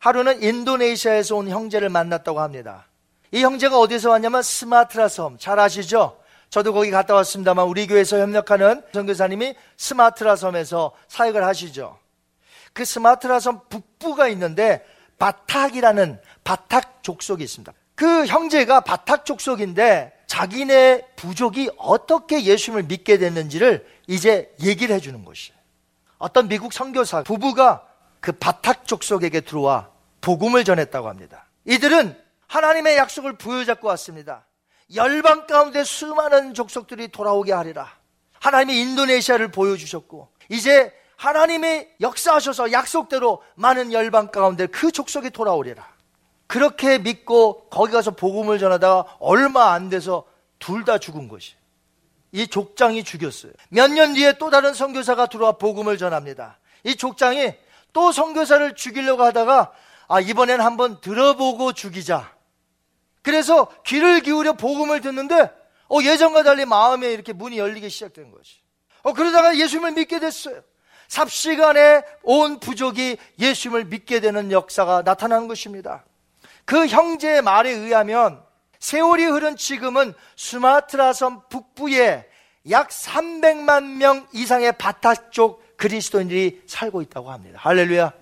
하루는 인도네시아에서 온 형제를 만났다고 합니다. 이 형제가 어디서 왔냐면 수마트라 섬. 잘 아시죠? 저도 거기 갔다 왔습니다만 우리 교회에서 협력하는 선교사님이 수마트라 섬에서 사역을 하시죠. 그 스마트라 섬 북부가 있는데 바탁이라는 바탁 족속이 있습니다. 그 형제가 바탁 족속인데 자기네 부족이 어떻게 예수님을 믿게 됐는지를 이제 얘기를 해주는 것이에요. 어떤 미국 선교사 부부가 그 바탁 족속에게 들어와 복음을 전했다고 합니다. 이들은 하나님의 약속을 부여잡고 왔습니다. 열방 가운데 수많은 족속들이 돌아오게 하리라. 하나님이 인도네시아를 보여주셨고, 이제 하나님이 역사하셔서 약속대로 많은 열방 가운데 그 족속이 돌아오리라. 그렇게 믿고 거기 가서 복음을 전하다가 얼마 안 돼서 둘 다 죽은 것이. 이 족장이 죽였어요. 몇 년 뒤에 또 다른 선교사가 들어와 복음을 전합니다. 이 족장이 또 선교사를 죽이려고 하다가 아 이번엔 한번 들어보고 죽이자. 그래서 귀를 기울여 복음을 듣는데 어 예전과 달리 마음에 이렇게 문이 열리기 시작된 것이. 어 그러다가 예수님을 믿게 됐어요. 삽시간에 온 부족이 예수님을 믿게 되는 역사가 나타난 것입니다. 그 형제의 말에 의하면 세월이 흐른 지금은 수마트라 섬 북부에 약 300만 명 이상의 바타 쪽 그리스도인들이 살고 있다고 합니다. 할렐루야.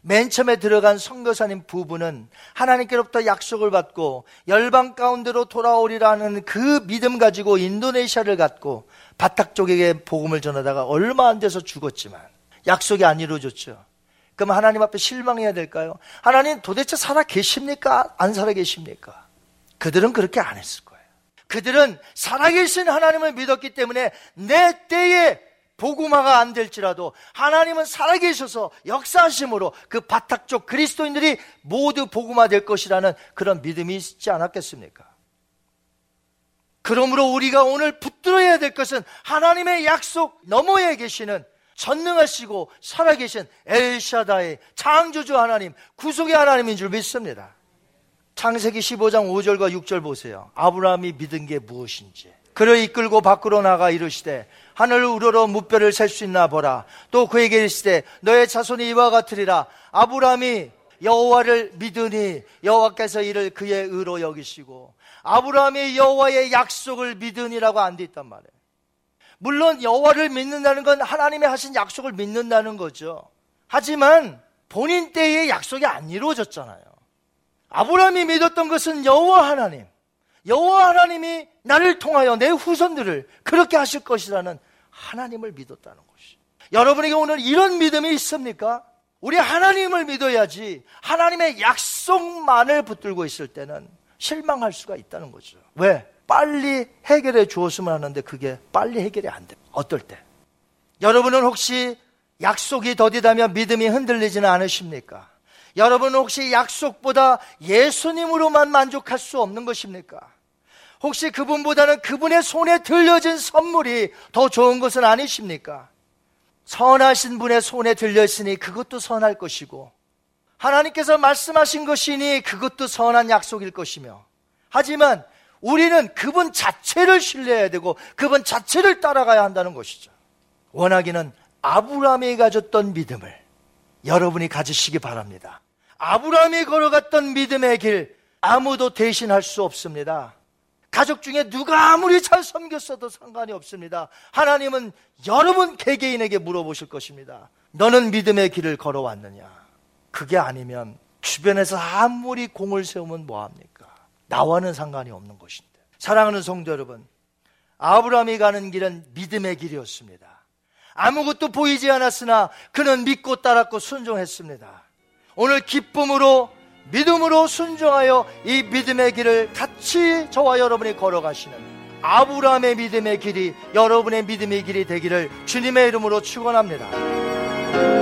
맨 처음에 들어간 선교사님 부부는 하나님께로부터 약속을 받고 열방 가운데로 돌아오리라는 그 믿음 가지고 인도네시아를 갔고 바탁 쪽에게 복음을 전하다가 얼마 안 돼서 죽었지만 약속이 안 이루어졌죠. 그럼 하나님 앞에 실망해야 될까요? 하나님 도대체 살아 계십니까? 안 살아 계십니까? 그들은 그렇게 안 했을 거예요. 그들은 살아계신 하나님을 믿었기 때문에 내 때에 복음화가 안 될지라도 하나님은 살아계셔서 역사하심으로 그 바닥 쪽 그리스도인들이 모두 복음화 될 것이라는 그런 믿음이 있지 않았겠습니까? 그러므로 우리가 오늘 붙들어야 될 것은 하나님의 약속 너머에 계시는 전능하시고 살아계신 엘샤다의 창조주 하나님, 구속의 하나님인 줄 믿습니다. 창세기 15장 5절과 6절 보세요. 아브라함이 믿은 게 무엇인지. 그를 이끌고 밖으로 나가 이르시되 하늘을 우러러 무뼈를 셀 수 있나 보라. 또 그에게 이르시되 너의 자손이 이와 같으리라. 아브라함이 여호와를 믿으니 여호와께서 이를 그의 의로 여기시고 아브라함이 여호와의 약속을 믿으니라고 안 돼 있단 말이에요. 물론 여호와를 믿는다는 건 하나님의 하신 약속을 믿는다는 거죠. 하지만 본인 때의 약속이 안 이루어졌잖아요. 아브라함이 믿었던 것은 여호와 하나님. 여호와 하나님이 나를 통하여 내 후손들을 그렇게 하실 것이라는 하나님을 믿었다는 것이. 여러분에게 오늘 이런 믿음이 있습니까? 우리 하나님을 믿어야지 하나님의 약속만을 붙들고 있을 때는 실망할 수가 있다는 거죠. 왜? 빨리 해결해 주었으면 하는데 그게 빨리 해결이 안 돼. 어떨 때? 여러분은 혹시 약속이 더디다면 믿음이 흔들리지는 않으십니까? 여러분은 혹시 약속보다 예수님으로만 만족할 수 없는 것입니까? 혹시 그분보다는 그분의 손에 들려진 선물이 더 좋은 것은 아니십니까? 선하신 분의 손에 들렸으니 그것도 선할 것이고, 하나님께서 말씀하신 것이니 그것도 선한 약속일 것이며, 하지만 우리는 그분 자체를 신뢰해야 되고, 그분 자체를 따라가야 한다는 것이죠. 원하기는 아브라함이 가졌던 믿음을 여러분이 가지시기 바랍니다. 아브라함이 걸어갔던 믿음의 길 아무도 대신할 수 없습니다. 가족 중에 누가 아무리 잘 섬겼어도 상관이 없습니다. 하나님은 여러분 개개인에게 물어보실 것입니다. 너는 믿음의 길을 걸어왔느냐? 그게 아니면 주변에서 아무리 공을 세우면 뭐합니까? 나와는 상관이 없는 것인데. 사랑하는 성도 여러분, 아브라함이 가는 길은 믿음의 길이었습니다. 아무것도 보이지 않았으나 그는 믿고 따랐고 순종했습니다. 오늘 기쁨으로 믿음으로 순종하여 이 믿음의 길을 같이 저와 여러분이 걸어가시는 아브라함의 믿음의 길이 여러분의 믿음의 길이 되기를 주님의 이름으로 축원합니다.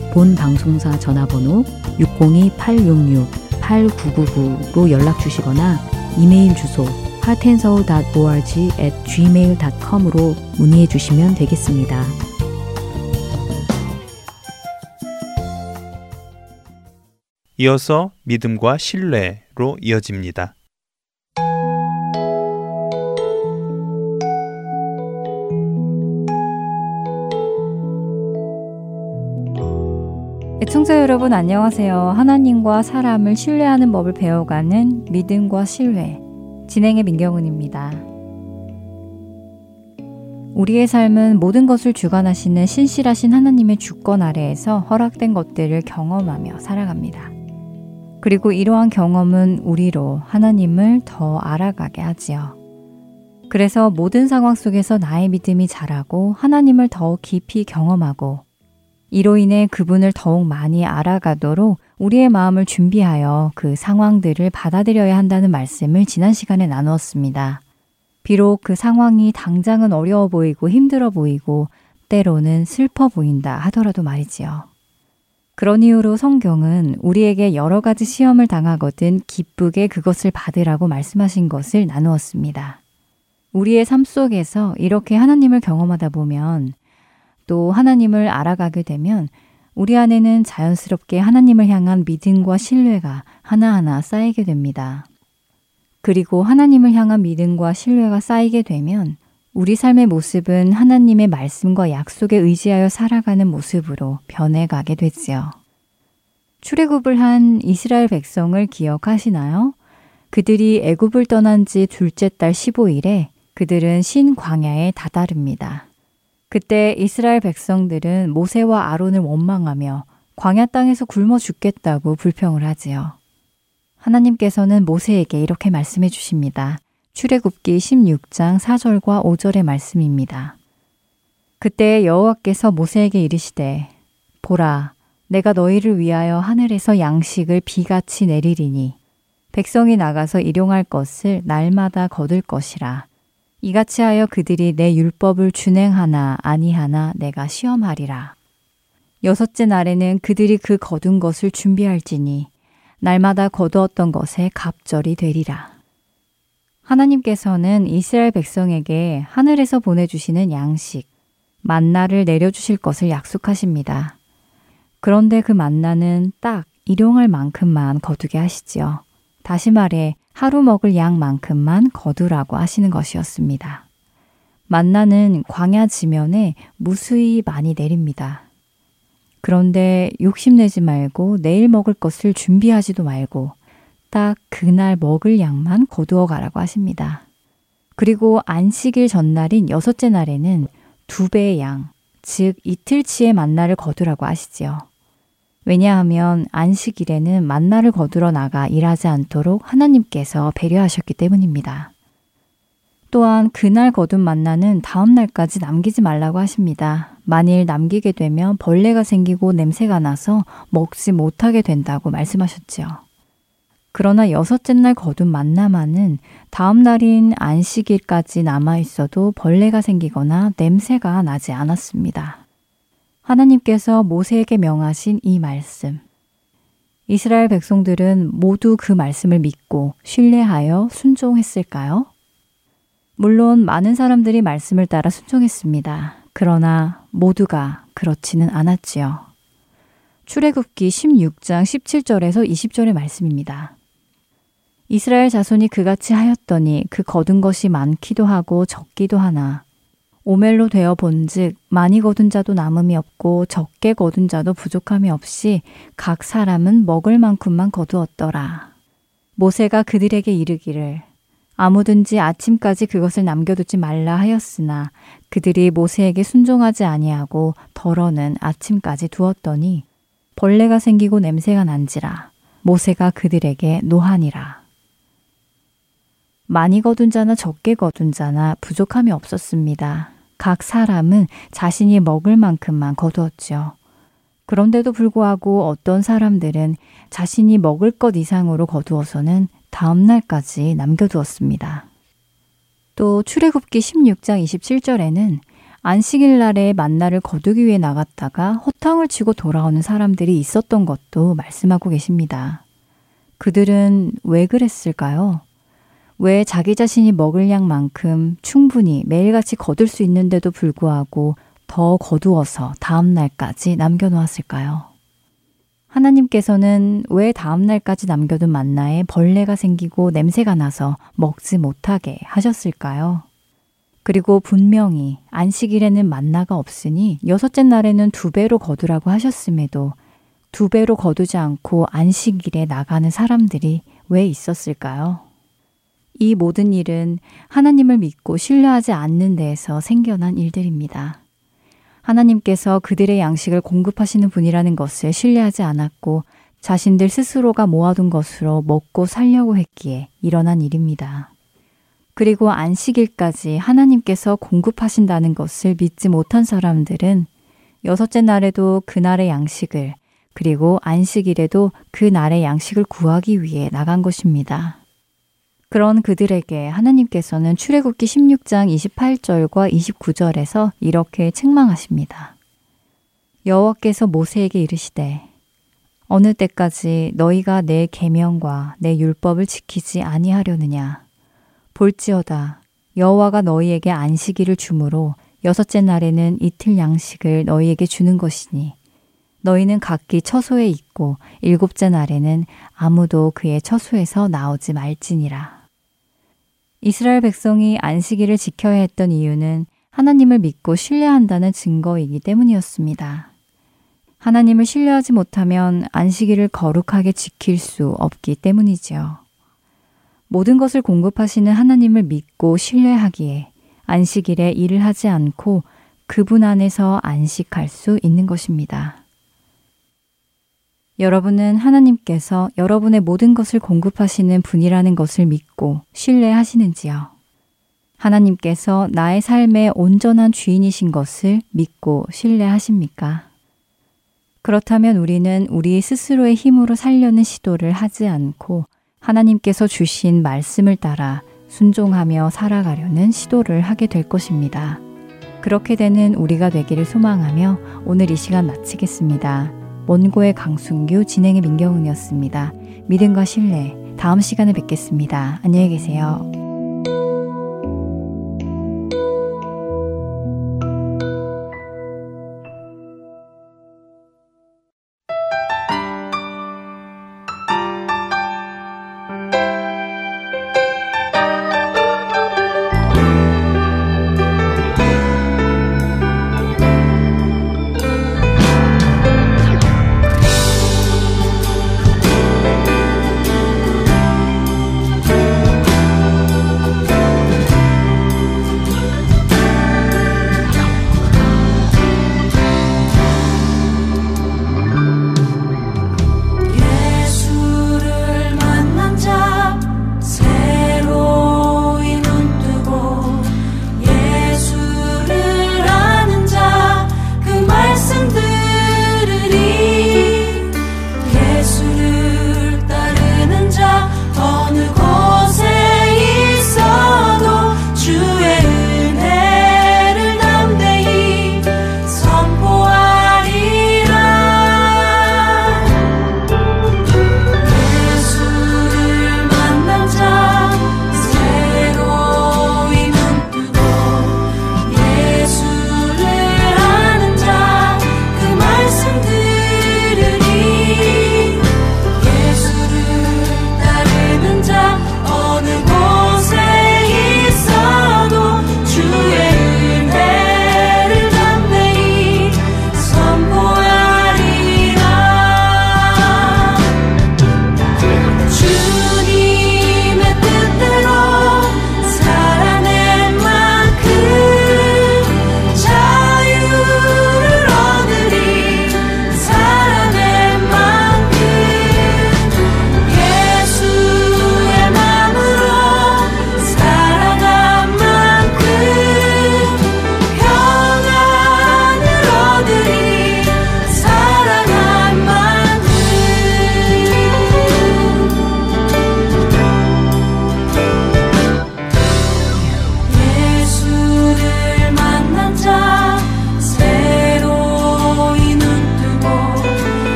본 방송사 전화번호 602-866-8999로 연락 주시거나 이메일 주소 heartandsoul.org at gmail.com으로 문의해 주시면 되겠습니다. 이어서 믿음과 신뢰로 이어집니다. 애청자 여러분 안녕하세요. 하나님과 사람을 신뢰하는 법을 배워가는 믿음과 신뢰 진행의 민경은입니다. 우리의 삶은 모든 것을 주관하시는 신실하신 하나님의 주권 아래에서 허락된 것들을 경험하며 살아갑니다. 그리고 이러한 경험은 우리로 하나님을 더 알아가게 하지요. 그래서 모든 상황 속에서 나의 믿음이 자라고 하나님을 더 깊이 경험하고 이로 인해 그분을 더욱 많이 알아가도록 우리의 마음을 준비하여 그 상황들을 받아들여야 한다는 말씀을 지난 시간에 나누었습니다. 비록 그 상황이 당장은 어려워 보이고 힘들어 보이고 때로는 슬퍼 보인다 하더라도 말이지요. 그런 이유로 성경은 우리에게 여러 가지 시험을 당하거든 기쁘게 그것을 받으라고 말씀하신 것을 나누었습니다. 우리의 삶 속에서 이렇게 하나님을 경험하다 보면 또 하나님을 알아가게 되면 우리 안에는 자연스럽게 하나님을 향한 믿음과 신뢰가 하나하나 쌓이게 됩니다. 그리고 하나님을 향한 믿음과 신뢰가 쌓이게 되면 우리 삶의 모습은 하나님의 말씀과 약속에 의지하여 살아가는 모습으로 변해가게 되지요. 출애굽을 한 이스라엘 백성을 기억하시나요? 그들이 애굽을 떠난 지 둘째 달 15일에 그들은 신 광야에 다다릅니다. 그때 이스라엘 백성들은 모세와 아론을 원망하며 광야 땅에서 굶어 죽겠다고 불평을 하지요. 하나님께서는 모세에게 이렇게 말씀해 주십니다. 출애굽기 16장 4절과 5절의 말씀입니다. 그때 여호와께서 모세에게 이르시되 보라 내가 너희를 위하여 하늘에서 양식을 비같이 내리리니 백성이 나가서 일용할 것을 날마다 거둘 것이라 이같이 하여 그들이 내 율법을 준행하나 아니하나 내가 시험하리라. 여섯째 날에는 그들이 그 거둔 것을 준비할지니 날마다 거두었던 것에 갑절이 되리라. 하나님께서는 이스라엘 백성에게 하늘에서 보내주시는 양식, 만나를 내려주실 것을 약속하십니다. 그런데 그 만나는 딱 일용할 만큼만 거두게 하시지요. 다시 말해 하루 먹을 양만큼만 거두라고 하시는 것이었습니다. 만나는 광야 지면에 무수히 많이 내립니다. 그런데 욕심내지 말고 내일 먹을 것을 준비하지도 말고 딱 그날 먹을 양만 거두어 가라고 하십니다. 그리고 안식일 전날인 여섯째 날에는 두 배의 양, 즉 이틀치의 만나를 거두라고 하시지요. 왜냐하면 안식일에는 만나를 거두러 나가 일하지 않도록 하나님께서 배려하셨기 때문입니다. 또한 그날 거둔 만나는 다음 날까지 남기지 말라고 하십니다. 만일 남기게 되면 벌레가 생기고 냄새가 나서 먹지 못하게 된다고 말씀하셨지요. 그러나 여섯째 날 거둔 만나만은 다음 날인 안식일까지 남아 있어도 벌레가 생기거나 냄새가 나지 않았습니다. 하나님께서 모세에게 명하신 이 말씀. 이스라엘 백성들은 모두 그 말씀을 믿고 신뢰하여 순종했을까요? 물론 많은 사람들이 말씀을 따라 순종했습니다. 그러나 모두가 그렇지는 않았지요. 출애굽기 16장 17절에서 20절의 말씀입니다. 이스라엘 자손이 그같이 하였더니 그 거둔 것이 많기도 하고 적기도 하나 오멜로 되어 본즉 많이 거둔 자도 남음이 없고 적게 거둔 자도 부족함이 없이 각 사람은 먹을 만큼만 거두었더라. 모세가 그들에게 이르기를 아무든지 아침까지 그것을 남겨두지 말라 하였으나 그들이 모세에게 순종하지 아니하고 덜어는 아침까지 두었더니 벌레가 생기고 냄새가 난지라 모세가 그들에게 노하니라. 많이 거둔 자나 적게 거둔 자나 부족함이 없었습니다. 각 사람은 자신이 먹을 만큼만 거두었죠. 그런데도 불구하고 어떤 사람들은 자신이 먹을 것 이상으로 거두어서는 다음 날까지 남겨두었습니다. 또 출애굽기 16장 27절에는 안식일 날에 만나를 거두기 위해 나갔다가 허탕을 치고 돌아오는 사람들이 있었던 것도 말씀하고 계십니다. 그들은 왜 그랬을까요? 왜 자기 자신이 먹을 양만큼 충분히 매일같이 거둘 수 있는데도 불구하고 더 거두어서 다음 날까지 남겨놓았을까요? 하나님께서는 왜 다음 날까지 남겨둔 만나에 벌레가 생기고 냄새가 나서 먹지 못하게 하셨을까요? 그리고 분명히 안식일에는 만나가 없으니 여섯째 날에는 두 배로 거두라고 하셨음에도 두 배로 거두지 않고 안식일에 나가는 사람들이 왜 있었을까요? 이 모든 일은 하나님을 믿고 신뢰하지 않는 데에서 생겨난 일들입니다. 하나님께서 그들의 양식을 공급하시는 분이라는 것을 신뢰하지 않았고 자신들 스스로가 모아둔 것으로 먹고 살려고 했기에 일어난 일입니다. 그리고 안식일까지 하나님께서 공급하신다는 것을 믿지 못한 사람들은 여섯째 날에도 그날의 양식을 그리고 안식일에도 그날의 양식을 구하기 위해 나간 것입니다. 그런 그들에게 하나님께서는 출애굽기 16장 28절과 29절에서 이렇게 책망하십니다. 여호와께서 모세에게 이르시되 어느 때까지 너희가 내 계명과 내 율법을 지키지 아니하려느냐 볼지어다 여호와가 너희에게 안식일을 주므로 여섯째 날에는 이틀 양식을 너희에게 주는 것이니 너희는 각기 처소에 있고 일곱째 날에는 아무도 그의 처소에서 나오지 말지니라. 이스라엘 백성이 안식일을 지켜야 했던 이유는 하나님을 믿고 신뢰한다는 증거이기 때문이었습니다. 하나님을 신뢰하지 못하면 안식일을 거룩하게 지킬 수 없기 때문이지요. 모든 것을 공급하시는 하나님을 믿고 신뢰하기에 안식일에 일을 하지 않고 그분 안에서 안식할 수 있는 것입니다. 여러분은 하나님께서 여러분의 모든 것을 공급하시는 분이라는 것을 믿고 신뢰하시는지요? 하나님께서 나의 삶의 온전한 주인이신 것을 믿고 신뢰하십니까? 그렇다면 우리는 우리 스스로의 힘으로 살려는 시도를 하지 않고 하나님께서 주신 말씀을 따라 순종하며 살아가려는 시도를 하게 될 것입니다. 그렇게 되는 우리가 되기를 소망하며 오늘 이 시간 마치겠습니다. 원고의 강순규, 진행의 민경훈이었습니다. 믿음과 신뢰, 다음 시간에 뵙겠습니다. 안녕히 계세요.